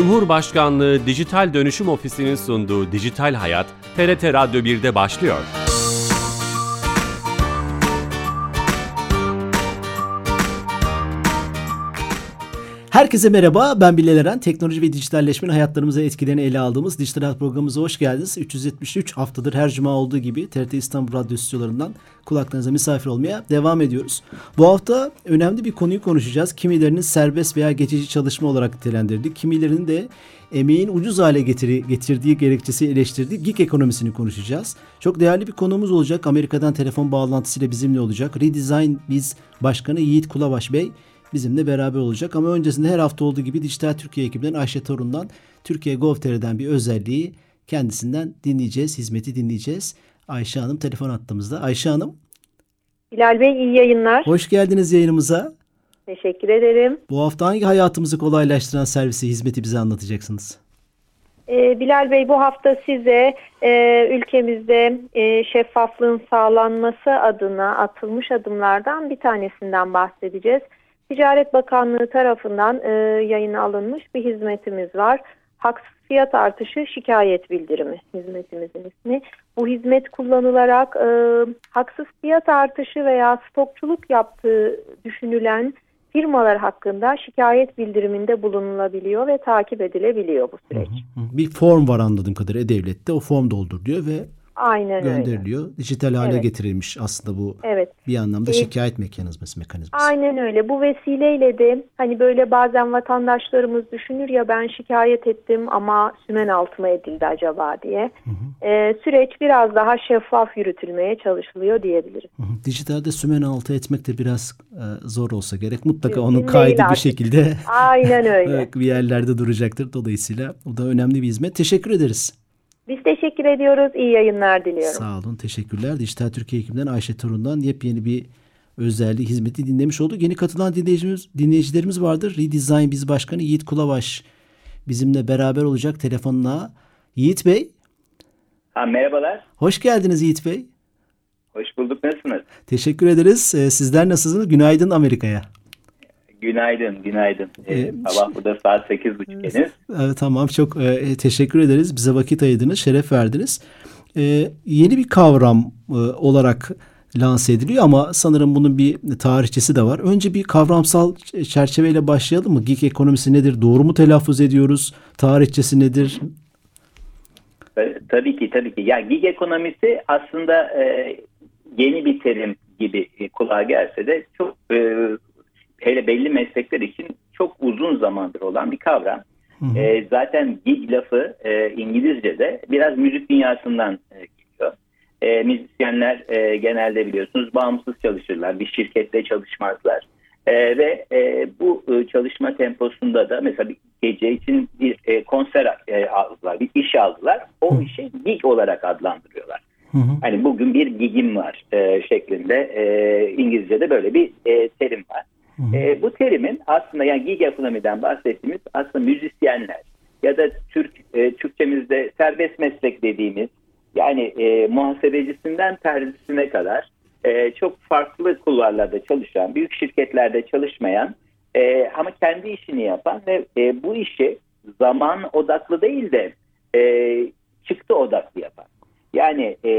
Cumhurbaşkanlığı Dijital Dönüşüm Ofisi'nin sunduğu Dijital Hayat, TRT Radyo 1'de başlıyor. Herkese merhaba, ben Bilal Eren. Teknoloji ve dijitalleşmenin hayatlarımıza etkilerini ele aldığımız Dijital Hayat programımıza hoş geldiniz. 373 haftadır her cuma olduğu gibi TRT İstanbul Radyo stüdyolarından kulaklarınıza misafir olmaya devam ediyoruz. Bu hafta önemli bir konuyu konuşacağız. Kimilerinin serbest veya geçici çalışma olarak nitelendirdik. Kimilerinin de emeğin ucuz hale getiri, getirdiği gerekçesi eleştirdiği gig ekonomisini konuşacağız. Çok değerli bir konuğumuz olacak. Amerika'dan telefon bağlantısıyla bizimle olacak. Redesign Biz Başkanı Yiğit Kulabaş Bey bizimle beraber olacak. Ama öncesinde her hafta olduğu gibi Dijital Türkiye ekibinden Ayşe Torun'dan Türkiye Gov.tr'den bir özelliği kendisinden dinleyeceğiz, hizmeti dinleyeceğiz. Ayşe Hanım telefon attığımızda. Ayşe Hanım. Bilal Bey iyi yayınlar. Hoş geldiniz yayınımıza. Teşekkür ederim. Bu hafta hangi hayatımızı kolaylaştıran servisi, hizmeti bize anlatacaksınız? Ee, Bilal Bey bu hafta size e, ülkemizde e, şeffaflığın sağlanması adına atılmış adımlardan bir tanesinden bahsedeceğiz. Ticaret Bakanlığı tarafından e, yayına alınmış bir hizmetimiz var. Haksız fiyat artışı şikayet bildirimi hizmetimizin ismi. Bu hizmet kullanılarak e, haksız fiyat artışı veya stokçuluk yaptığı düşünülen firmalar hakkında şikayet bildiriminde bulunulabiliyor ve takip edilebiliyor bu süreç. Hı hı. Bir form var anladığım kadarıyla devlette o form doldur diyor ve Aynen gönderiliyor. Öyle. Dijital hale evet. getirilmiş aslında bu evet. bir anlamda şikayet mekanizması mekanizması. Aynen öyle. Bu vesileyle de hani böyle bazen vatandaşlarımız düşünür ya ben şikayet ettim ama sümen altıma edildi acaba diye. Hı hı. Ee, süreç biraz daha şeffaf yürütülmeye çalışılıyor diyebilirim. Hı hı. Dijitalde sümen altı etmek de biraz e, zor olsa gerek. Mutlaka Mümkün onun kaydı bir şekilde Aynen öyle. bir yerlerde duracaktır. Dolayısıyla o da önemli bir hizmet. Teşekkür ederiz. Biz teşekkür ediyoruz. İyi yayınlar diliyorum. Sağ olun. Teşekkürler. Dijital Türkiye ekibinden Ayşe Torun'dan yepyeni bir özelliği, hizmeti dinlemiş olduk. Yeni katılan dinleyicilerimiz, dinleyicilerimiz vardır. Redesign Biz Başkanı Yiğit Kulavaş bizimle beraber olacak telefonla. Yiğit Bey. Ha, merhabalar. Hoş geldiniz Yiğit Bey. Hoş bulduk. Nasılsınız? Teşekkür ederiz. Ee, sizler nasılsınız? Günaydın Amerika'ya. Günaydın, günaydın. Ee, sabah burada saat 8.30 henüz. Evet, tamam, çok e, teşekkür ederiz. Bize vakit ayırdınız, şeref verdiniz. E, yeni bir kavram e, olarak lanse ediliyor ama sanırım bunun bir tarihçesi de var. Önce bir kavramsal çerçeveyle başlayalım mı? Gig ekonomisi nedir? Doğru mu telaffuz ediyoruz? Tarihçesi nedir? Tabii ki, tabii ki. Yani gig ekonomisi aslında e, yeni bir terim gibi kulağa gelse de çok e, hele belli meslekler için çok uzun zamandır olan bir kavram. Hı hı. E, zaten gig lafı e, İngilizce'de biraz müzik dünyasından e, geliyor. E, müzisyenler e, genelde biliyorsunuz bağımsız çalışırlar, bir şirkette çalışmazlar. E, ve e, bu e, çalışma temposunda da mesela bir gece için bir e, konser e, aldılar, bir iş aldılar. O hı. işi gig olarak adlandırıyorlar. Hı hı. Hani bugün bir gigim var e, şeklinde e, İngilizce'de böyle bir e, terim var. E, bu terimin aslında yani gig ekonomiden bahsettiğimiz aslında müzisyenler ya da Türk e, Türkçemizde serbest meslek dediğimiz yani e, muhasebecisinden terzisine kadar e, çok farklı kulvarlarda çalışan, büyük şirketlerde çalışmayan e, ama kendi işini yapan ve e, bu işi zaman odaklı değil de e, çıktı odaklı yapan. Yani e,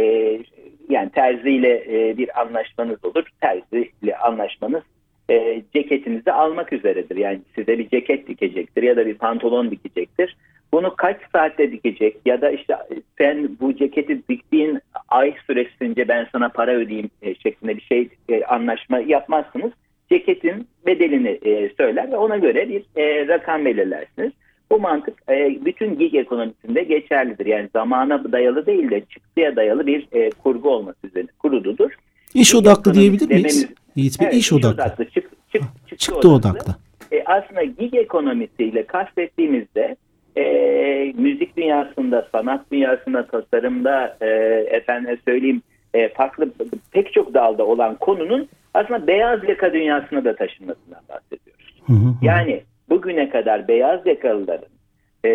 yani terziyle e, bir anlaşmanız olur. Terziyle anlaşmanız e, ceketinizi almak üzeredir. Yani size bir ceket dikecektir ya da bir pantolon dikecektir. Bunu kaç saatte dikecek ya da işte sen bu ceketi diktiğin ay süresince ben sana para ödeyeyim e, şeklinde bir şey e, anlaşma yapmazsınız. Ceketin bedelini e, söyler ve ona göre bir e, rakam belirlersiniz. Bu mantık e, bütün gig ekonomisinde geçerlidir. Yani zamana dayalı değil de çıktıya dayalı bir e, kurgu olması üzerine kuruludur. İş odaklı diyebilir miyiz? Yiğit Bey, evet, iş odaklı. odaklı. Çık, çık, çıktı, çıktı odaklı. odaklı. E, aslında gig ekonomisiyle kastettiğimizde e, müzik dünyasında, sanat dünyasında, tasarımda e, efendim söyleyeyim e, farklı pek çok dalda olan konunun aslında beyaz yaka dünyasına da taşınmasından bahsediyoruz. Hı hı. Yani bugüne kadar beyaz yakalıların e,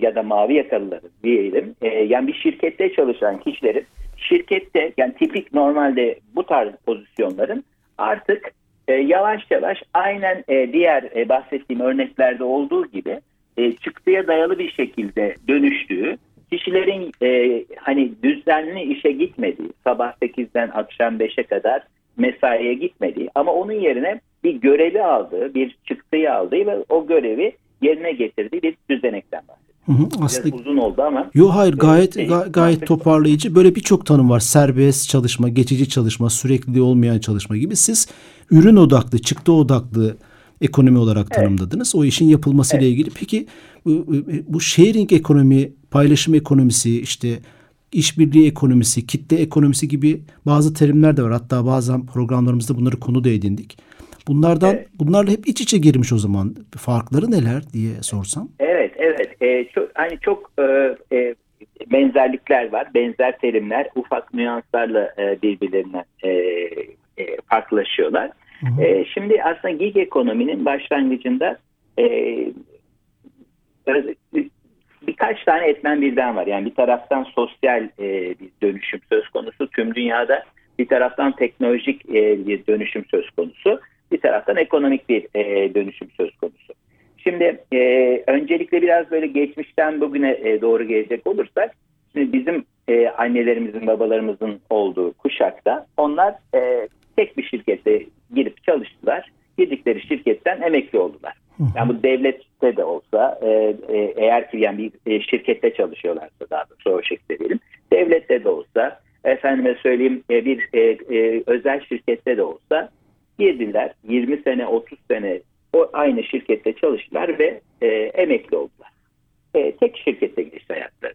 ya da mavi yakalıların diyelim e, yani bir şirkette çalışan kişilerin şirkette yani tipik normalde bu tarz pozisyonların artık e, yavaş yavaş aynen e, diğer e, bahsettiğim örneklerde olduğu gibi e, çıktıya dayalı bir şekilde dönüştüğü, kişilerin e, hani düzenli işe gitmediği, sabah 8'den akşam 5'e kadar mesaiye gitmediği ama onun yerine bir görevi aldığı, bir çıktıyı aldığı ve o görevi yerine getirdiği bir düzenekten bahsediyor. Hı hı, aslında Biraz uzun oldu ama. Yo hayır gayet Şey, ga- gayet toparlayıcı. Böyle birçok tanım var. Serbest çalışma, geçici çalışma, sürekli olmayan çalışma gibi. Siz ürün odaklı, çıktı odaklı ekonomi olarak tanımladınız. O işin yapılması ile ilgili. Peki bu, bu sharing ekonomi, paylaşım ekonomisi, işte işbirliği ekonomisi, kitle ekonomisi gibi bazı terimler de var. Hatta bazen programlarımızda bunları konu da edindik. Bunlardan Evet. bunlarla hep iç içe girmiş o zaman. Farkları neler diye sorsam. Evet, evet. E, çok, hani çok e, e, benzerlikler var, benzer terimler, ufak nüanslarla e, birbirlerinden e, e, farklılaşıyorlar. E, şimdi aslında gig ekonominin başlangıcında e, birkaç tane etmen birden var. Yani bir taraftan sosyal e, bir dönüşüm söz konusu tüm dünyada, bir taraftan teknolojik e, bir dönüşüm söz konusu, taraftan ekonomik bir e, dönüşüm söz konusu. Şimdi e, öncelikle biraz böyle geçmişten bugüne e, doğru gelecek olursak, şimdi bizim e, annelerimizin, babalarımızın olduğu kuşakta onlar e, tek bir şirkete girip çalıştılar. Girdikleri şirketten emekli oldular. Yani bu devlette de olsa e, e, eğer ki yani bir e, şirkette çalışıyorlarsa daha doğrusu o şekilde diyelim. Devlette de olsa efendime söyleyeyim e, bir e, e, özel şirkette de olsa girdiler 20 sene 30 sene o aynı şirkette çalıştılar ve e, emekli oldular. E, tek şirkette geçti hayatları.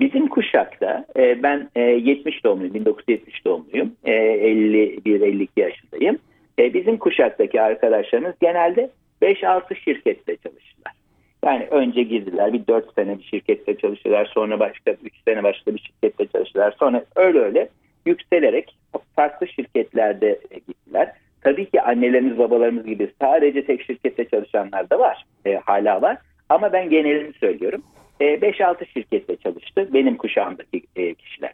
Bizim kuşakta e, ben e, 70 doğumluyum, 1970 doğumluyum, e, 51-52 yaşındayım. E, bizim kuşaktaki arkadaşlarımız genelde 5-6 şirkette çalıştılar. Yani önce girdiler bir 4 sene bir şirkette çalıştılar, sonra başka 3 sene başka bir şirkette çalıştılar. Sonra öyle öyle yükselerek farklı şirketlerde e, gittiler. Tabii ki annelerimiz babalarımız gibi sadece tek şirkette çalışanlar da var, e, hala var. Ama ben genelini söylüyorum. E, 5-6 şirkette çalıştı benim kuşağımdaki e, kişiler.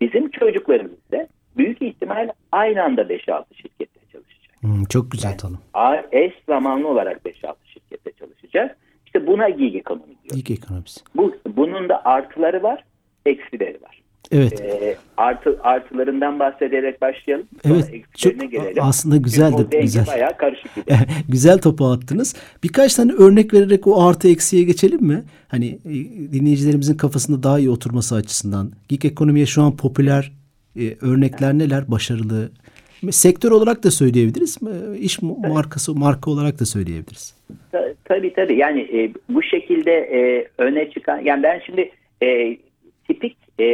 Bizim çocuklarımız da büyük ihtimal aynı anda 5-6 şirkette çalışacak. Hmm, çok güzel tanım. A- Eş zamanlı olarak 5-6 şirkette çalışacak. İşte buna gig ekonomi diyor. Gig ekonomisi. Bu, bunun da artıları var, eksileri var. Evet. E, artı artılarından bahsederek başlayalım. Sonra Evet, çok gelelim. aslında Çünkü o denge güzel. bayağı karışık. Güzel topu attınız. Birkaç tane örnek vererek o artı eksiye geçelim mi? Hani e, dinleyicilerimizin kafasında daha iyi oturması açısından. Gig ekonomiye şu an popüler e, örnekler neler? Başarılı. Sektör olarak da söyleyebiliriz. İş markası marka olarak da söyleyebiliriz. Ta- Tabii tabii yani e, bu şekilde e, öne çıkan yani ben şimdi e, tipik e,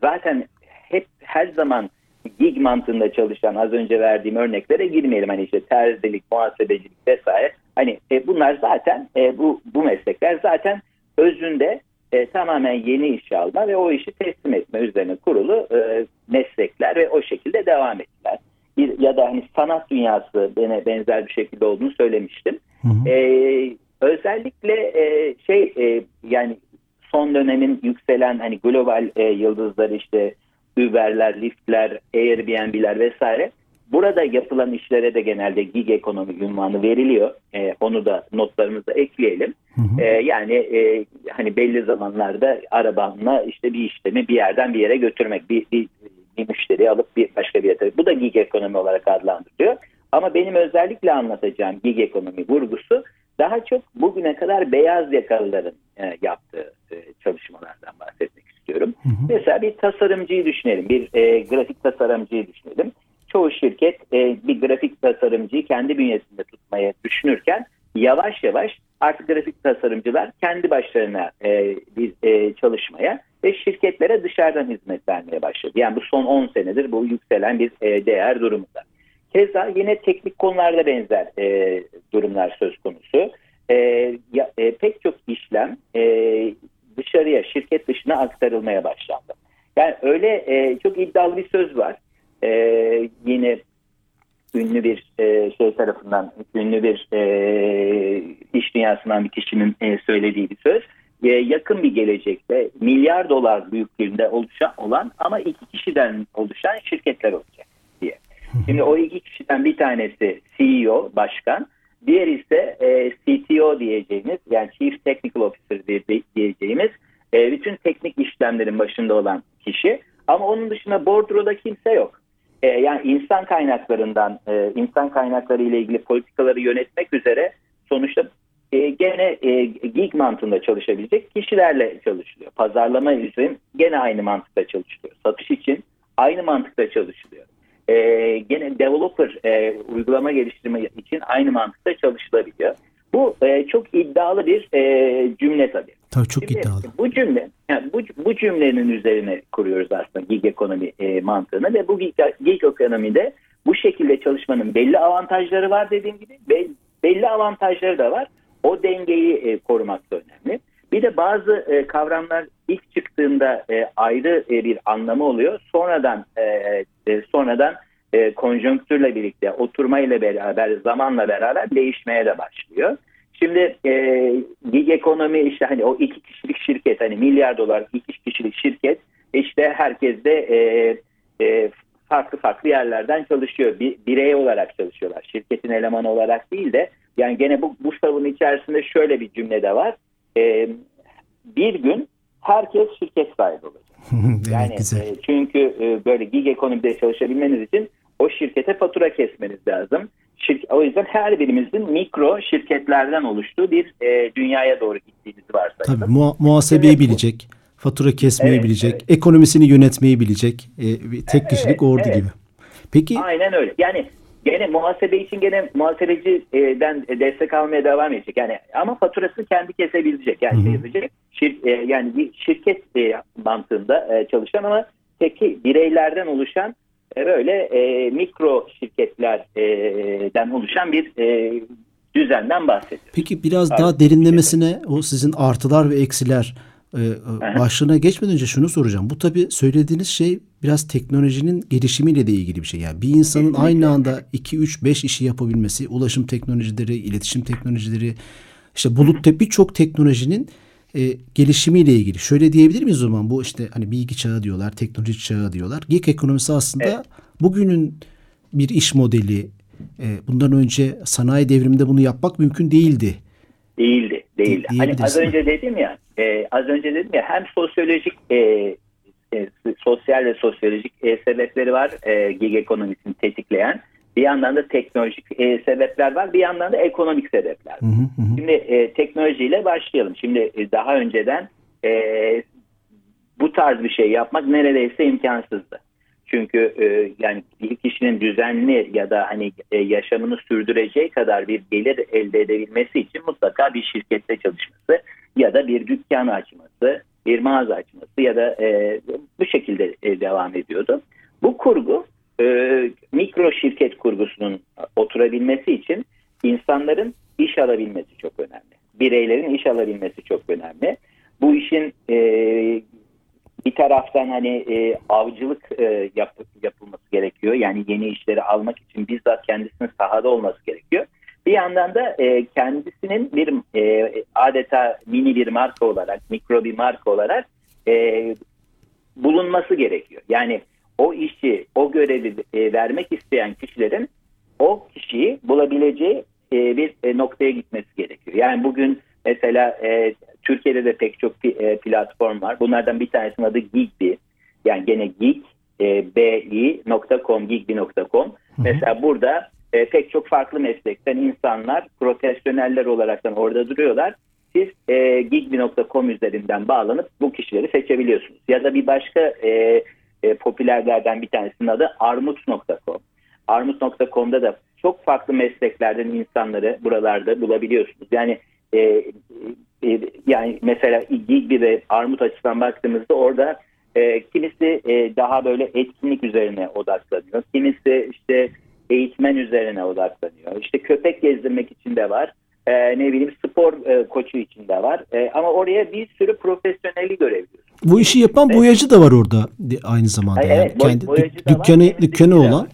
zaten hep her zaman gig mantığında çalışan az önce verdiğim örneklere girmeyelim hani işte terzilik, muhasebecilik vesaire hani e, bunlar zaten e, bu bu meslekler zaten özünde e, tamamen yeni iş alma ve o işi teslim etme üzerine kurulu e, meslekler ve o şekilde devam ettiler. Bir, ya da hani sanat dünyası bene benzer bir şekilde olduğunu söylemiştim. Hı hı. Ee, özellikle e, şey e, yani son dönemin yükselen hani global e, yıldızları işte Uber'ler, Lyft'ler, Airbnb'ler vesaire burada yapılan işlere de genelde gig ekonomi ünvanı veriliyor. E, onu da notlarımıza ekleyelim. Hı hı. E, yani e, hani belli zamanlarda arabanla işte bir işlemi bir yerden bir yere götürmek, bir, bir, bir müşteriyi alıp bir başka bir yere. Bu da gig ekonomi olarak adlandırılıyor. Ama benim özellikle anlatacağım gig ekonomi vurgusu daha çok bugüne kadar beyaz yakalıların e, yaptığı e, çalışmalardan bahsetmek istiyorum. Hı hı. Mesela bir tasarımcıyı düşünelim, bir e, grafik tasarımcıyı düşünelim. Çoğu şirket e, bir grafik tasarımcıyı kendi bünyesinde tutmaya düşünürken yavaş yavaş artık grafik tasarımcılar kendi başlarına e, bir e, çalışmaya ve şirketlere dışarıdan hizmet vermeye başladı. Yani bu son 10 senedir bu yükselen bir e, değer durumunda. Keza yine teknik konularda benzer e, durumlar söz konusu. E, ya, e, pek çok işlem e, dışarıya, şirket dışına aktarılmaya başlandı. Yani öyle e, çok iddialı bir söz var. E, yine ünlü bir e, şey tarafından, ünlü bir e, iş dünyasından bir kişinin e, söylediği bir söz. E, yakın bir gelecekte milyar dolar büyüklüğünde oluşan olan ama iki kişiden oluşan şirketler olacak diye. Şimdi o iki kişiden bir tanesi CEO, başkan, Diğeri ise e, CTO diyeceğimiz yani Chief Technical Officer diye, diyeceğimiz e, bütün teknik işlemlerin başında olan kişi. Ama onun dışında bordroda kimse yok. E, yani insan kaynaklarından, e, insan kaynakları ile ilgili politikaları yönetmek üzere sonuçta e, gene e, gig mantığında çalışabilecek kişilerle çalışılıyor. Pazarlama için gene aynı mantıkta çalışılıyor. Satış için aynı mantıkta çalışılıyor. E, gene developer e, uygulama geliştirme için aynı mantıkta çalışılabiliyor. Bu e, çok iddialı bir e, cümle tabii. Tabii çok Şimdi, iddialı. Bu cümle, yani bu, bu cümlenin üzerine kuruyoruz aslında gig ekonomi e, mantığını ve bu gig, gig ekonomide bu şekilde çalışmanın belli avantajları var dediğim gibi ve belli avantajları da var. O dengeyi e, korumak da önemli. Bir de bazı e, kavramlar ilk çıktığında e, ayrı e, bir anlamı oluyor. Sonradan e, e, sonradan e, konjonktürle birlikte, oturmayla beraber, zamanla beraber değişmeye de başlıyor. Şimdi e, gig ekonomi işte hani o iki kişilik şirket hani milyar dolar iki kişilik şirket işte herkes de e, e, farklı farklı yerlerden çalışıyor. Bir, birey olarak çalışıyorlar. Şirketin elemanı olarak değil de yani gene bu, bu savunun içerisinde şöyle bir cümle de var. E, bir gün herkes şirket sahibi olacak. yani E, çünkü e, böyle gig ekonomide çalışabilmeniz için o şirkete fatura kesmeniz lazım. Şirk, o yüzden her birimizin mikro şirketlerden oluştuğu bir e, dünyaya doğru gittiğimizi varsayalım. Tabii mu muhasebeyi evet, bilecek, fatura kesmeyi evet, bilecek, evet. ekonomisini yönetmeyi bilecek e, tek kişilik evet, ordu evet. gibi. Peki Aynen öyle. Yani gene muhasebe için gene muhasebeciden destek almaya devam edecek. Yani ama faturasını kendi kesebilecek. Yani şey yapacak. Şir, e, yani bir şirket e, mantığında e, çalışan ama teki bireylerden oluşan e, böyle e, mikro şirketlerden oluşan bir e, düzenden bahsediyoruz. Peki biraz Artık daha derinlemesine o sizin artılar ve eksiler e, başlığına geçmeden önce şunu soracağım. Bu tabii söylediğiniz şey biraz teknolojinin gelişimiyle de ilgili bir şey. Yani bir insanın aynı anda 2 3 5 işi yapabilmesi, ulaşım teknolojileri, iletişim teknolojileri, işte bulutta birçok teknolojinin e, gelişimiyle ilgili. Şöyle diyebilir miyiz o zaman? Bu işte hani bilgi çağı diyorlar, teknoloji çağı diyorlar. Gig ekonomisi aslında evet. bugünün bir iş modeli. E, bundan önce sanayi devriminde bunu yapmak mümkün değildi. Değildi, değildi. De, hani az önce dedim ya, e, az önce dedim ya hem sosyolojik e, e, sosyal ve sosyolojik e, sebepleri var e, gig ekonomisini tetikleyen. Bir yandan da teknolojik e, sebepler var, bir yandan da ekonomik sebepler. Hı hı hı. Şimdi e, teknolojiyle başlayalım. Şimdi e, daha önceden e, bu tarz bir şey yapmak neredeyse imkansızdı. Çünkü e, yani bir kişinin düzenli ya da hani e, yaşamını sürdüreceği kadar bir gelir elde edebilmesi için mutlaka bir şirkette çalışması ya da bir dükkan açması, bir mağaza açması ya da e, bu şekilde e, devam ediyordu. Bu kurgu e, mikro şirket kurgusunun oturabilmesi için insanların iş alabilmesi çok önemli. Bireylerin iş alabilmesi çok önemli. Bu işin e, bir taraftan hani e, avcılık e, yap, yapılması gerekiyor. Yani yeni işleri almak için bizzat kendisinin sahada olması gerekiyor. Bir yandan da e, kendisinin bir e, adeta mini bir marka olarak, mikro bir marka olarak e, bulunması gerekiyor. Yani o işi, o görevi e, vermek isteyen kişilerin o kişiyi bulabileceği e, bir e, noktaya gitmesi gerekiyor. Yani bugün mesela e, Türkiye'de de pek çok e, platform var. Bunlardan bir tanesinin adı Gigbi. Yani gene gig, e, bi.com, gigbi.com. Mesela burada e, pek çok farklı meslekten insanlar, profesyoneller olaraktan orada duruyorlar. Siz e, gigbi.com üzerinden bağlanıp bu kişileri seçebiliyorsunuz. Ya da bir başka e, e, popülerlerden bir tanesinin adı armut.com. Armut.com'da da çok farklı mesleklerden insanları buralarda bulabiliyorsunuz. Yani e, e, yani mesela Gigbi ve Armut açısından baktığımızda orada e, kimisi e, daha böyle etkinlik üzerine odaklanıyor. Kimisi işte eğitmen üzerine odaklanıyor. İşte köpek gezdirmek için de var. E, ne bileyim spor e, koçu için de var. E, ama oraya bir sürü profesyoneli görebiliyoruz. Bu işi yapan boyacı da var orada aynı zamanda. Evet, yani. Kendi dük, dükkanı, var, dükkanı olan.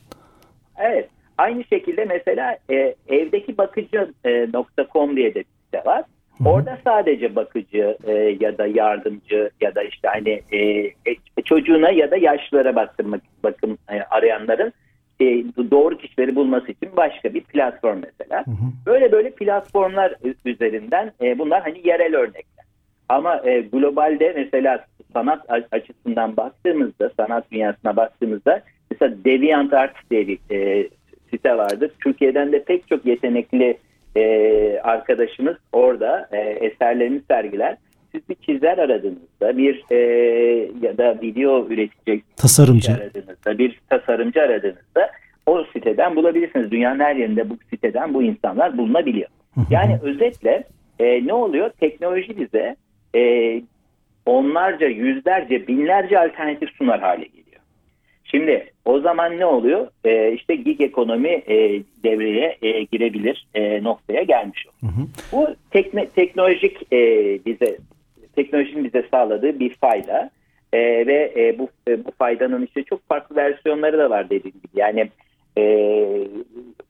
Evet. Aynı şekilde mesela e, evdeki bakıcı.com e, diye de de var. Orada sadece bakıcı e, ya da yardımcı ya da işte hani e, e, çocuğuna ya da yaşlılara baktırmak bakım e, arayanların e, doğru kişileri bulması için başka bir platform mesela. Hı hı. Böyle böyle platformlar üzerinden e, bunlar hani yerel örnekler. Ama e, globalde mesela sanat açısından baktığımızda, sanat dünyasına baktığımızda mesela DeviantArt diye bir e, site vardır. Türkiye'den de pek çok yetenekli e, arkadaşımız orada e, eserlerini sergiler. Siz bir çizer aradığınızda, bir e, ya da video üretecek tasarımcı aradığınızda, bir tasarımcı aradığınızda o siteden bulabilirsiniz. Dünyanın her yerinde bu siteden bu insanlar bulunabiliyor. Yani özetle e, ne oluyor? Teknoloji bize e, onlarca, yüzlerce, binlerce alternatif sunar hale geliyor. Şimdi o zaman ne oluyor? E, işte gig ekonomi e, devreye e, girebilir e, noktaya gelmiş oluyor. Hı hı. Bu tekne, teknolojik e, bize teknolojinin bize sağladığı bir fayda e, ve e, bu e, bu faydanın işte çok farklı versiyonları da var dediğim gibi. Yani e,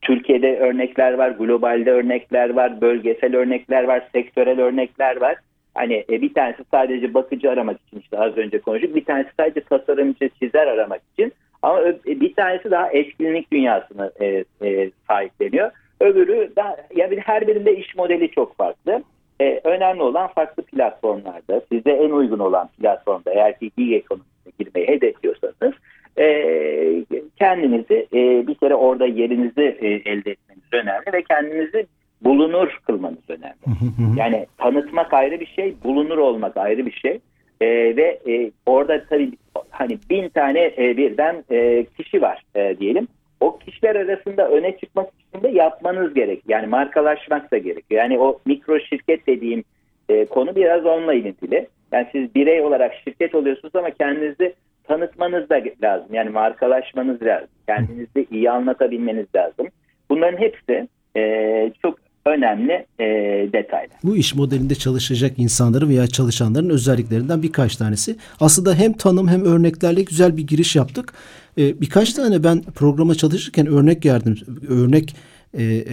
Türkiye'de örnekler var, globalde örnekler var, bölgesel örnekler var, sektörel örnekler var. Hani e, bir tanesi sadece bakıcı aramak için işte az önce konuştuk. Bir tanesi sadece tasarımcı, çizer aramak için. Ama e, bir tanesi daha etkinlik dünyasını e, e, sahipleniyor. Öbürü da yani her birinde iş modeli çok farklı. E, önemli olan farklı platformlarda, size en uygun olan platformda eğer ki gig ekonomisine girmeyi hedefliyorsanız e, kendinizi e, bir kere orada yerinizi e, elde etmeniz önemli ve kendinizi bulunur. Yani tanıtmak ayrı bir şey, bulunur olmak ayrı bir şey. E, ve e, orada tabii hani bin tane e, birden e, kişi var e, diyelim. O kişiler arasında öne çıkmak için de yapmanız gerek. Yani markalaşmak da gerekiyor. Yani o mikro şirket dediğim e, konu biraz onunla ilintili. Yani siz birey olarak şirket oluyorsunuz ama kendinizi tanıtmanız da lazım. Yani markalaşmanız lazım. Kendinizi iyi anlatabilmeniz lazım. Bunların hepsi e, çok önemli e, detaylar. Bu iş modelinde çalışacak insanların veya çalışanların özelliklerinden birkaç tanesi. Aslında hem tanım hem örneklerle güzel bir giriş yaptık. E, birkaç tane ben programa çalışırken örnek yardım, örnek e, e,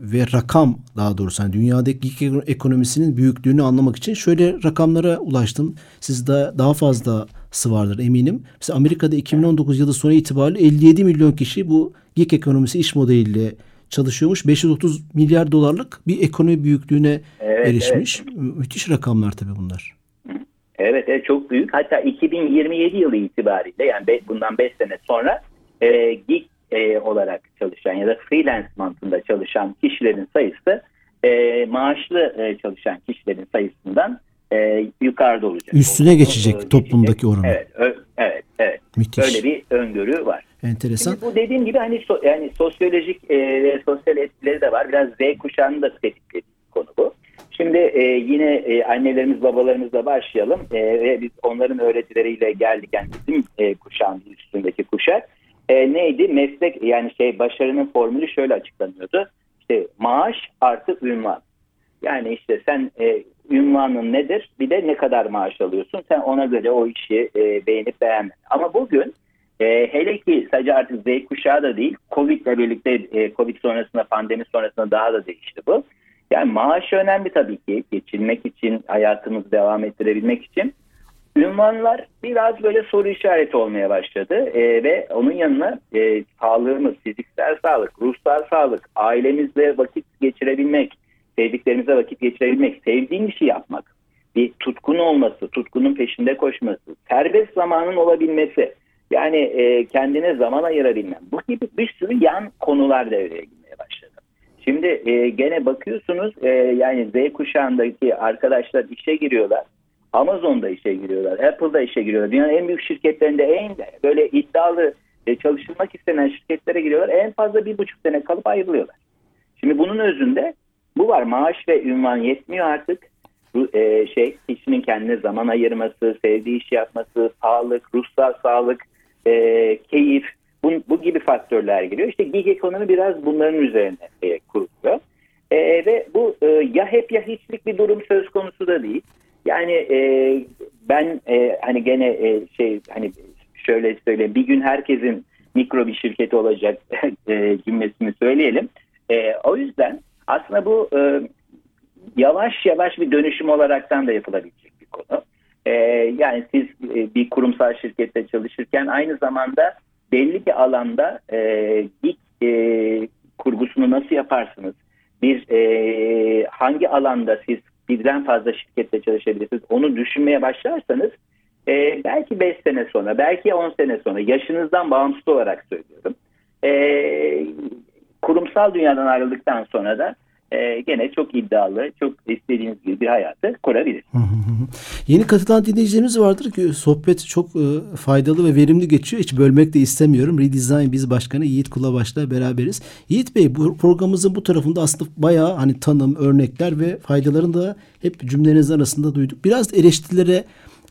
ve rakam daha doğrusu yani dünyadaki ekonomisinin büyüklüğünü anlamak için şöyle rakamlara ulaştım. Siz de daha fazlası vardır eminim. Mesela Amerika'da 2019 yılı sonu itibariyle 57 milyon kişi bu gig ekonomisi iş modeliyle çalışıyormuş. 530 milyar dolarlık bir ekonomi büyüklüğüne evet, erişmiş. Evet. Müthiş rakamlar tabii bunlar. Evet, evet çok büyük. Hatta 2027 yılı itibariyle yani bundan 5 sene sonra e, gig e, olarak çalışan ya da freelance mantığında çalışan kişilerin sayısı e, maaşlı e, çalışan kişilerin sayısından e, yukarıda olacak. Üstüne geçecek o, toplumdaki oranı. Evet, ö, evet, evet. Müthiş. Öyle bir öngörü var. Enteresan. Şimdi bu dediğim gibi hani so, yani sosyolojik e, sosyal etkileri de var. Biraz Z kuşağını da tetiklediği konu bu. Şimdi e, yine e, annelerimiz babalarımızla başlayalım e, ve biz onların öğretileriyle geldik yani bizim e, kuşağın üstündeki kuşak. E, neydi? Meslek yani şey başarının formülü şöyle açıklanıyordu. İşte maaş artı ünvan. Yani işte sen e, ünvanın nedir? Bir de ne kadar maaş alıyorsun? Sen ona göre o işi e, beğenip beğenme. Ama bugün e, hele ki sadece artık Z kuşağı da değil, Covid ile birlikte e, Covid sonrasında, pandemi sonrasında daha da değişti bu. Yani maaş önemli tabii ki geçinmek için, hayatımızı devam ettirebilmek için. Ünvanlar biraz böyle soru işareti olmaya başladı e, ve onun yanına e, sağlığımız, fiziksel sağlık, ruhsal sağlık, ailemizle vakit geçirebilmek, sevdiklerimize vakit geçirebilmek, sevdiğin işi yapmak, bir tutkun olması, tutkunun peşinde koşması, serbest zamanın olabilmesi, yani e, kendine zaman ayırabilmem. Bu gibi bir sürü yan konular devreye girmeye başladı. Şimdi e, gene bakıyorsunuz e, yani Z kuşağındaki arkadaşlar işe giriyorlar. Amazon'da işe giriyorlar. Apple'da işe giriyorlar. Dünyanın en büyük şirketlerinde en böyle iddialı e, çalışılmak istenen şirketlere giriyorlar. En fazla bir buçuk sene kalıp ayrılıyorlar. Şimdi bunun özünde bu var. Maaş ve ünvan yetmiyor artık. Bu, e, şey kişinin kendine zaman ayırması, sevdiği işi yapması, sağlık, ruhsal sağlık, e, keyif bu, bu gibi faktörler giriyor. İşte gig ekonomi biraz bunların üzerine e, kuruluyor. E, ve bu e, ya hep ya hiçlik bir durum söz konusu da değil. Yani e, ben e, hani gene e, şey hani şöyle söyleyeyim bir gün herkesin mikro bir şirketi olacak e, cümlesini söyleyelim. E, o yüzden aslında bu e, yavaş yavaş bir dönüşüm olaraktan da yapılabilecek bir konu. E, yani siz e, bir kurumsal şirkette çalışırken aynı zamanda belli bir alanda e, ilk e, kurgusunu nasıl yaparsınız? Bir e, hangi alanda siz birden fazla şirkette çalışabilirsiniz? Onu düşünmeye başlarsanız e, belki 5 sene sonra, belki 10 sene sonra yaşınızdan bağımsız olarak söylüyorum. E, kurumsal dünyadan ayrıldıktan sonra da e, gene çok iddialı, çok istediğiniz gibi bir hayatı kurabilir. Yeni katılan dinleyicilerimiz vardır ki sohbet çok e, faydalı ve verimli geçiyor. Hiç bölmek de istemiyorum. Redesign Biz Başkanı Yiğit Kulabaş'la beraberiz. Yiğit Bey bu programımızın bu tarafında aslında bayağı hani tanım, örnekler ve faydalarını da hep cümleniz arasında duyduk. Biraz eleştirilere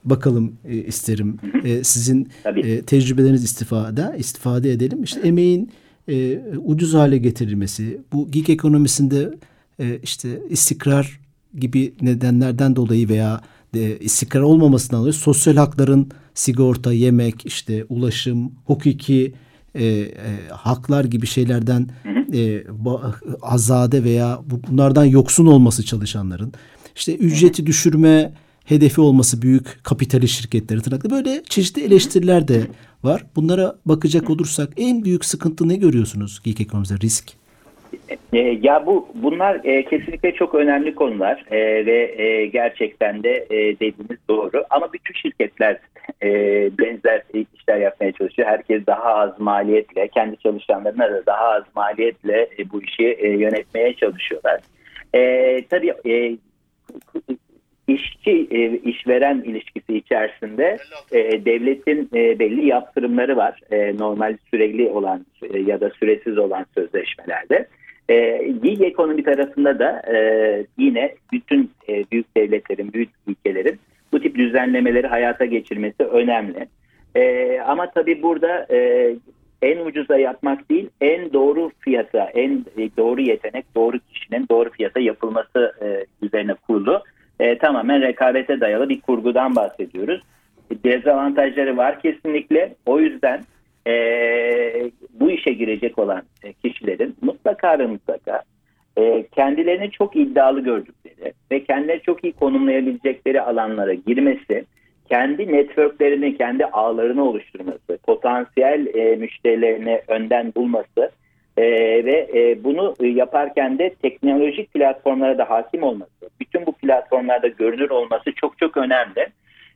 bakalım e, isterim. E, sizin e, tecrübeleriniz istifade istifade edelim. İşte emeğin e, ucuz hale getirilmesi, bu gig ekonomisinde e, işte istikrar gibi nedenlerden dolayı veya e, istikrar olmamasından dolayı sosyal hakların sigorta, yemek, işte ulaşım, hukuki e, e, haklar gibi şeylerden e, azade veya bunlardan yoksun olması çalışanların işte ücreti düşürme hedefi olması büyük kapitalist şirketleri tırnaklı. Böyle çeşitli eleştiriler de var. Bunlara bakacak olursak en büyük sıkıntı ne görüyorsunuz geek ekonomide risk? E, ya bu bunlar e, kesinlikle çok önemli konular e, ve e, gerçekten de e, dediğiniz doğru. Ama bütün şirketler e, benzer işler yapmaya çalışıyor. Herkes daha az maliyetle, kendi çalışanlarına da daha az maliyetle e, bu işi e, yönetmeye çalışıyorlar. E, tabii e, işçi e, işveren ilişkisi içerisinde e, devletin e, belli yaptırımları var. E, normal süreli olan e, ya da süresiz olan sözleşmelerde. E, gig ekonomi tarafında da e, yine bütün e, büyük devletlerin, büyük ülkelerin bu tip düzenlemeleri hayata geçirmesi önemli. E, ama tabii burada e, en ucuza yapmak değil, en doğru fiyata, en doğru yetenek, doğru kişinin doğru fiyata yapılması e, üzerine kurulu e, tamamen rekabete dayalı bir kurgudan bahsediyoruz. Dezavantajları var kesinlikle. O yüzden e, bu işe girecek olan e, kişilerin mutlaka ve mutlaka e, kendilerini çok iddialı gördükleri ve kendileri çok iyi konumlayabilecekleri alanlara girmesi, kendi networklerini, kendi ağlarını oluşturması, potansiyel e, müşterilerini önden bulması ve bunu yaparken de teknolojik platformlara da hakim olması, bütün bu platformlarda görünür olması çok çok önemli.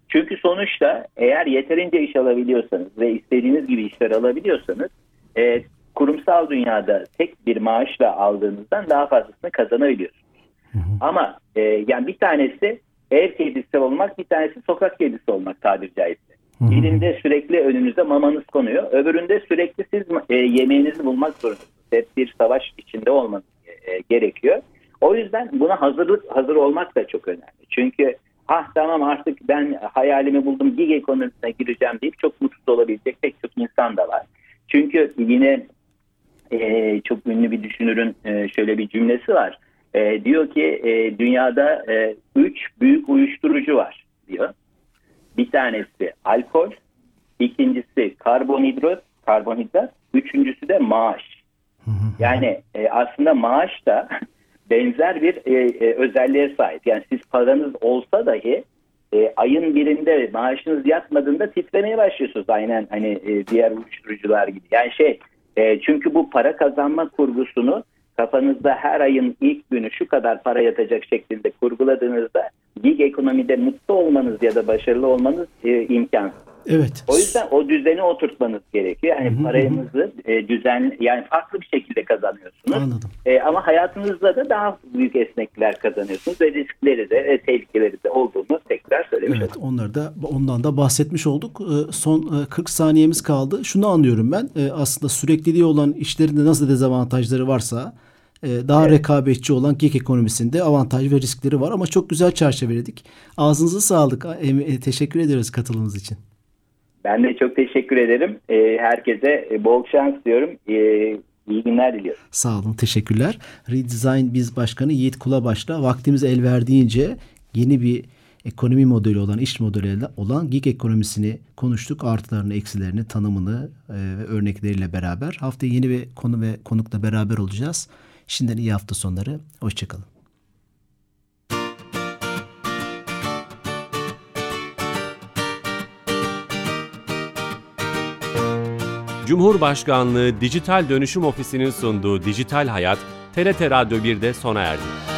Çünkü sonuçta eğer yeterince iş alabiliyorsanız ve istediğiniz gibi işler alabiliyorsanız e, kurumsal dünyada tek bir maaşla aldığınızdan daha fazlasını kazanabiliyorsunuz. Hı hı. Ama e, yani bir tanesi ev kedisi olmak, bir tanesi sokak kedisi olmak tabiri caizse. Hı hı. Birinde sürekli önünüze mamanız konuyor, öbüründe sürekli siz e, yemeğinizi bulmak zorundasınız. Hep bir savaş içinde olmanız e, gerekiyor. O yüzden buna hazırlık hazır olmak da çok önemli. Çünkü ah tamam artık ben hayalimi buldum gig ekonomisine gireceğim deyip çok mutsuz olabilecek pek çok insan da var. Çünkü yine e, çok ünlü bir düşünürün e, şöyle bir cümlesi var. E, diyor ki e, dünyada e, üç büyük uyuşturucu var diyor. Bir tanesi alkol, ikincisi karbonhidrat, karbonhidrat, üçüncüsü de maaş. Yani e, aslında maaş da benzer bir e, e, özelliğe sahip. Yani siz paranız olsa dahi e, ayın birinde maaşınız yatmadığında titremeye başlıyorsunuz aynen hani e, diğer uyuşturucular gibi. Yani şey e, çünkü bu para kazanma kurgusunu kafanızda her ayın ilk günü şu kadar para yatacak şeklinde kurguladığınızda gig ekonomide mutlu olmanız ya da başarılı olmanız e, imkansız. Evet. O yüzden o düzeni oturtmanız gerekiyor. Yani paranızı e, düzen yani farklı bir şekilde kazanıyorsunuz. Anladım. E, ama hayatınızda da daha büyük esnekler kazanıyorsunuz ve riskleri de ve tehlikeleri de olduğunu tekrar söylemiş Evet, oldum. onları da ondan da bahsetmiş olduk. E, son 40 e, saniyemiz kaldı. Şunu anlıyorum ben. E, aslında sürekliliği olan işlerinde nasıl dezavantajları varsa daha evet. rekabetçi olan gig ekonomisinde avantaj ve riskleri var ama çok güzel çerçeveledik. Ağzınıza sağlık. Teşekkür ederiz katılımınız için. Ben de çok teşekkür ederim. Ee, herkese e, bol şans diyorum. Ee, İyi günler diliyorum. Sağ olun, teşekkürler. Redesign Biz Başkanı Yiğit Kulabaş'la vaktimiz el verdiğince yeni bir ekonomi modeli olan, iş modeli olan gig ekonomisini konuştuk. Artılarını, eksilerini, tanımını e, ve örnekleriyle beraber. Haftaya yeni bir konu ve konukla beraber olacağız. Şimdiden iyi hafta sonları. Hoşçakalın. Cumhurbaşkanlığı Dijital Dönüşüm Ofisi'nin sunduğu Dijital Hayat, TRT Radyo 1'de sona erdi.